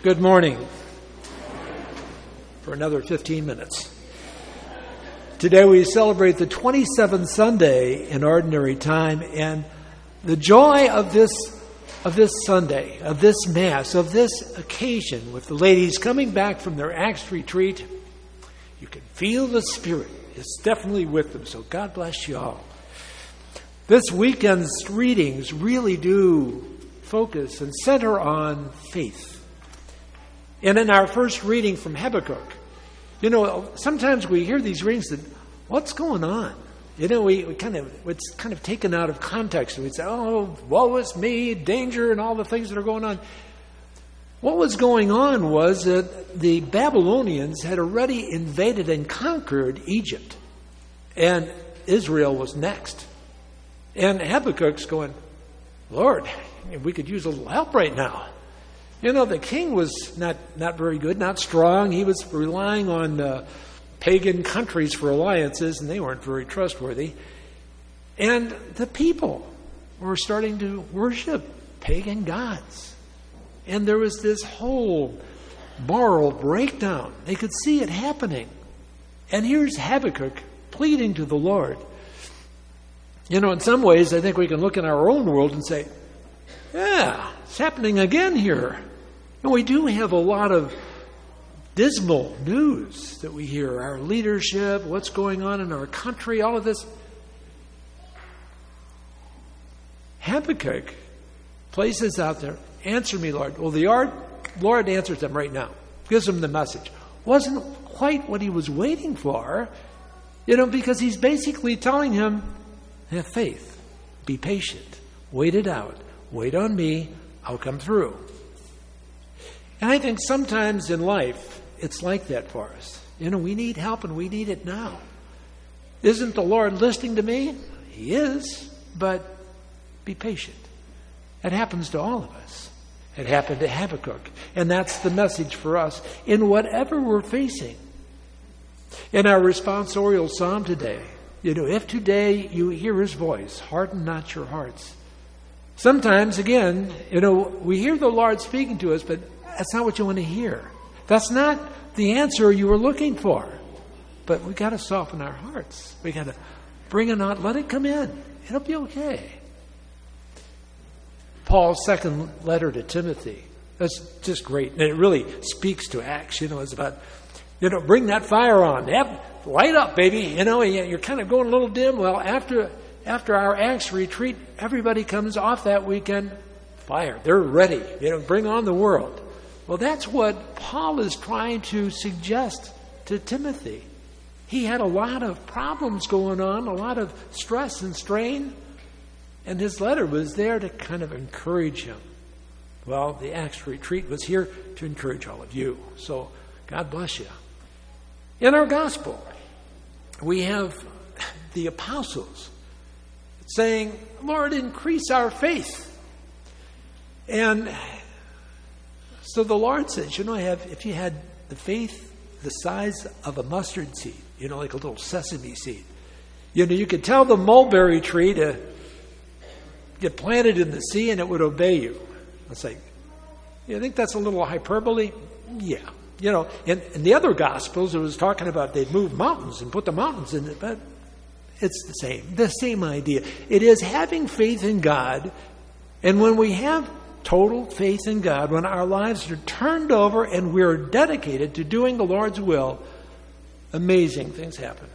Good morning. For another 15 minutes. Today we celebrate the 27th Sunday in Ordinary Time, and the joy of this of this Sunday, of this Mass, of this occasion, with the ladies coming back from their Acts retreat, you can feel the Spirit is definitely with them. So God bless you all. This weekend's readings really do focus and center on faith. And in our first reading from Habakkuk, you know, sometimes we hear these readings and what's going on? You know, we, we kind of it's kind of taken out of context. We say, "Oh, woe is me, danger, and all the things that are going on." What was going on was that the Babylonians had already invaded and conquered Egypt, and Israel was next. And Habakkuk's going, "Lord, we could use a little help right now." You know, the king was not, not very good, not strong. He was relying on uh, pagan countries for alliances, and they weren't very trustworthy. And the people were starting to worship pagan gods. And there was this whole moral breakdown. They could see it happening. And here's Habakkuk pleading to the Lord. You know, in some ways, I think we can look in our own world and say, yeah, it's happening again here. And we do have a lot of dismal news that we hear our leadership, what's going on in our country, all of this. Habakkuk places out there, answer me, Lord. Well, the Lord answers them right now, gives them the message. Wasn't quite what he was waiting for, you know, because he's basically telling him, have faith, be patient, wait it out, wait on me, I'll come through. And I think sometimes in life, it's like that for us. You know, we need help and we need it now. Isn't the Lord listening to me? He is, but be patient. It happens to all of us. It happened to Habakkuk. And that's the message for us in whatever we're facing. In our responsorial psalm today, you know, if today you hear his voice, harden not your hearts. Sometimes, again, you know, we hear the Lord speaking to us, but that's not what you want to hear. That's not the answer you were looking for. But we got to soften our hearts. We got to bring it out, let it come in. It'll be okay. Paul's second letter to Timothy. That's just great. And it really speaks to Acts. You know, it's about, you know, bring that fire on. Light up, baby. You know, you're kind of going a little dim. Well, after after our Acts retreat, everybody comes off that weekend fired. They're ready. You know, bring on the world. Well, that's what Paul is trying to suggest to Timothy. He had a lot of problems going on, a lot of stress and strain, and his letter was there to kind of encourage him. Well, the Acts retreat was here to encourage all of you. So, God bless you. In our gospel, we have the apostles saying, Lord, increase our faith. And so the Lord says, you know, if you had the faith the size of a mustard seed, you know, like a little sesame seed, you know, you could tell the mulberry tree to get planted in the sea and it would obey you. It's like, you think that's a little hyperbole? Yeah. You know, in, in the other Gospels, it was talking about they'd move mountains and put the mountains in it, but it's the same, the same idea. It is having faith in God, and when we have total faith in God, when our lives are turned over and we're dedicated to doing the Lord's will, amazing things happen.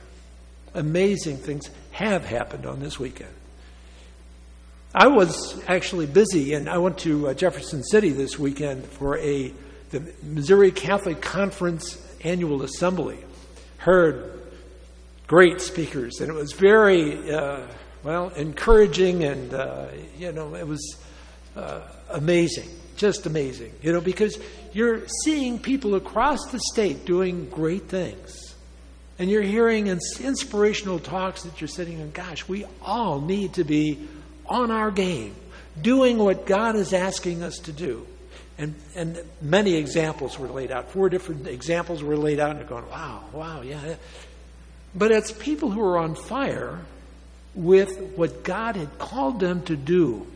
Amazing things have happened on this weekend. I was actually busy, and I went to uh, Jefferson City this weekend for a the Missouri Catholic Conference annual assembly. Heard great speakers, and it was very uh, well encouraging, and uh, you know it was uh, amazing, just amazing, you know, because you're seeing people across the state doing great things. And you're hearing inspirational talks that you're sitting and, gosh, we all need to be on our game, doing what God is asking us to do. And, and many examples were laid out. Four different examples were laid out, and you're going, wow, wow, yeah. But it's people who are on fire with what God had called them to do.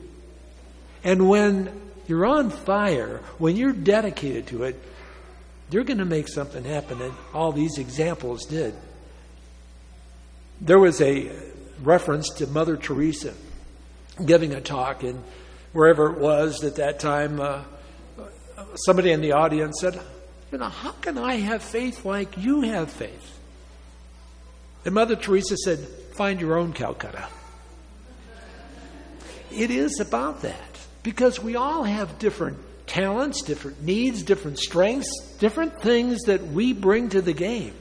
And when you're on fire, when you're dedicated to it, you're going to make something happen. And all these examples did. There was a reference to Mother Teresa giving a talk, and wherever it was at that time, uh, somebody in the audience said, You know, how can I have faith like you have faith? And Mother Teresa said, Find your own Calcutta. It is about that because we all have different talents, different needs, different strengths, different things that we bring to the game.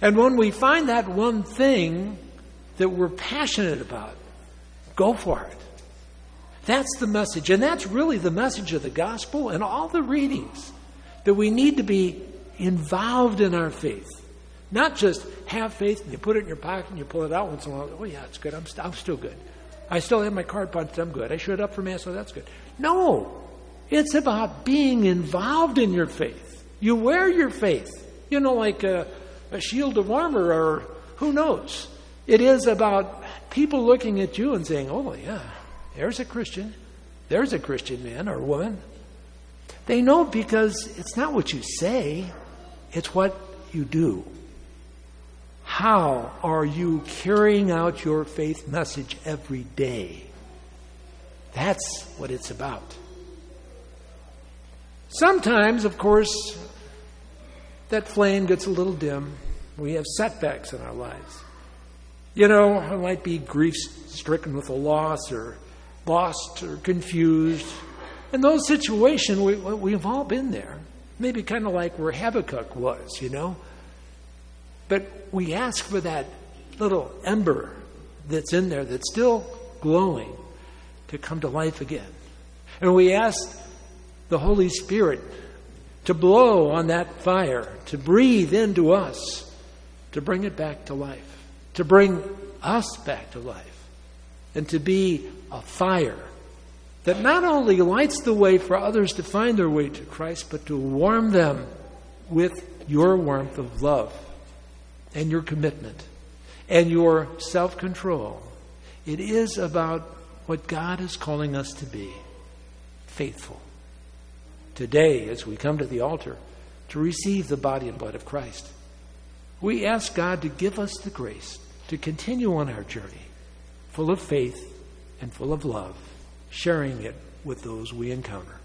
And when we find that one thing that we're passionate about, go for it. That's the message. And that's really the message of the gospel and all the readings that we need to be involved in our faith. Not just have faith and you put it in your pocket and you pull it out once in a while. Oh, yeah, it's good. I'm, st- I'm still good. I still have my card punched. I'm good. I showed up for Mass, so that's good. No. It's about being involved in your faith. You wear your faith. You know, like a, a shield of armor or who knows. It is about people looking at you and saying, oh, yeah, there's a Christian. There's a Christian man or woman. They know because it's not what you say, it's what you do. How are you carrying out your faith message every day? That's what it's about. Sometimes, of course, that flame gets a little dim. We have setbacks in our lives. You know, I might be grief stricken with a loss or lost or confused. In those situations, we, we've all been there. Maybe kind of like where Habakkuk was, you know. But we ask for that little ember that's in there that's still glowing to come to life again. And we ask the Holy Spirit to blow on that fire, to breathe into us, to bring it back to life, to bring us back to life, and to be a fire that not only lights the way for others to find their way to Christ, but to warm them with your warmth of love and your commitment and your self control. It is about what God is calling us to be faithful. Today, as we come to the altar to receive the body and blood of Christ, we ask God to give us the grace to continue on our journey full of faith and full of love, sharing it with those we encounter.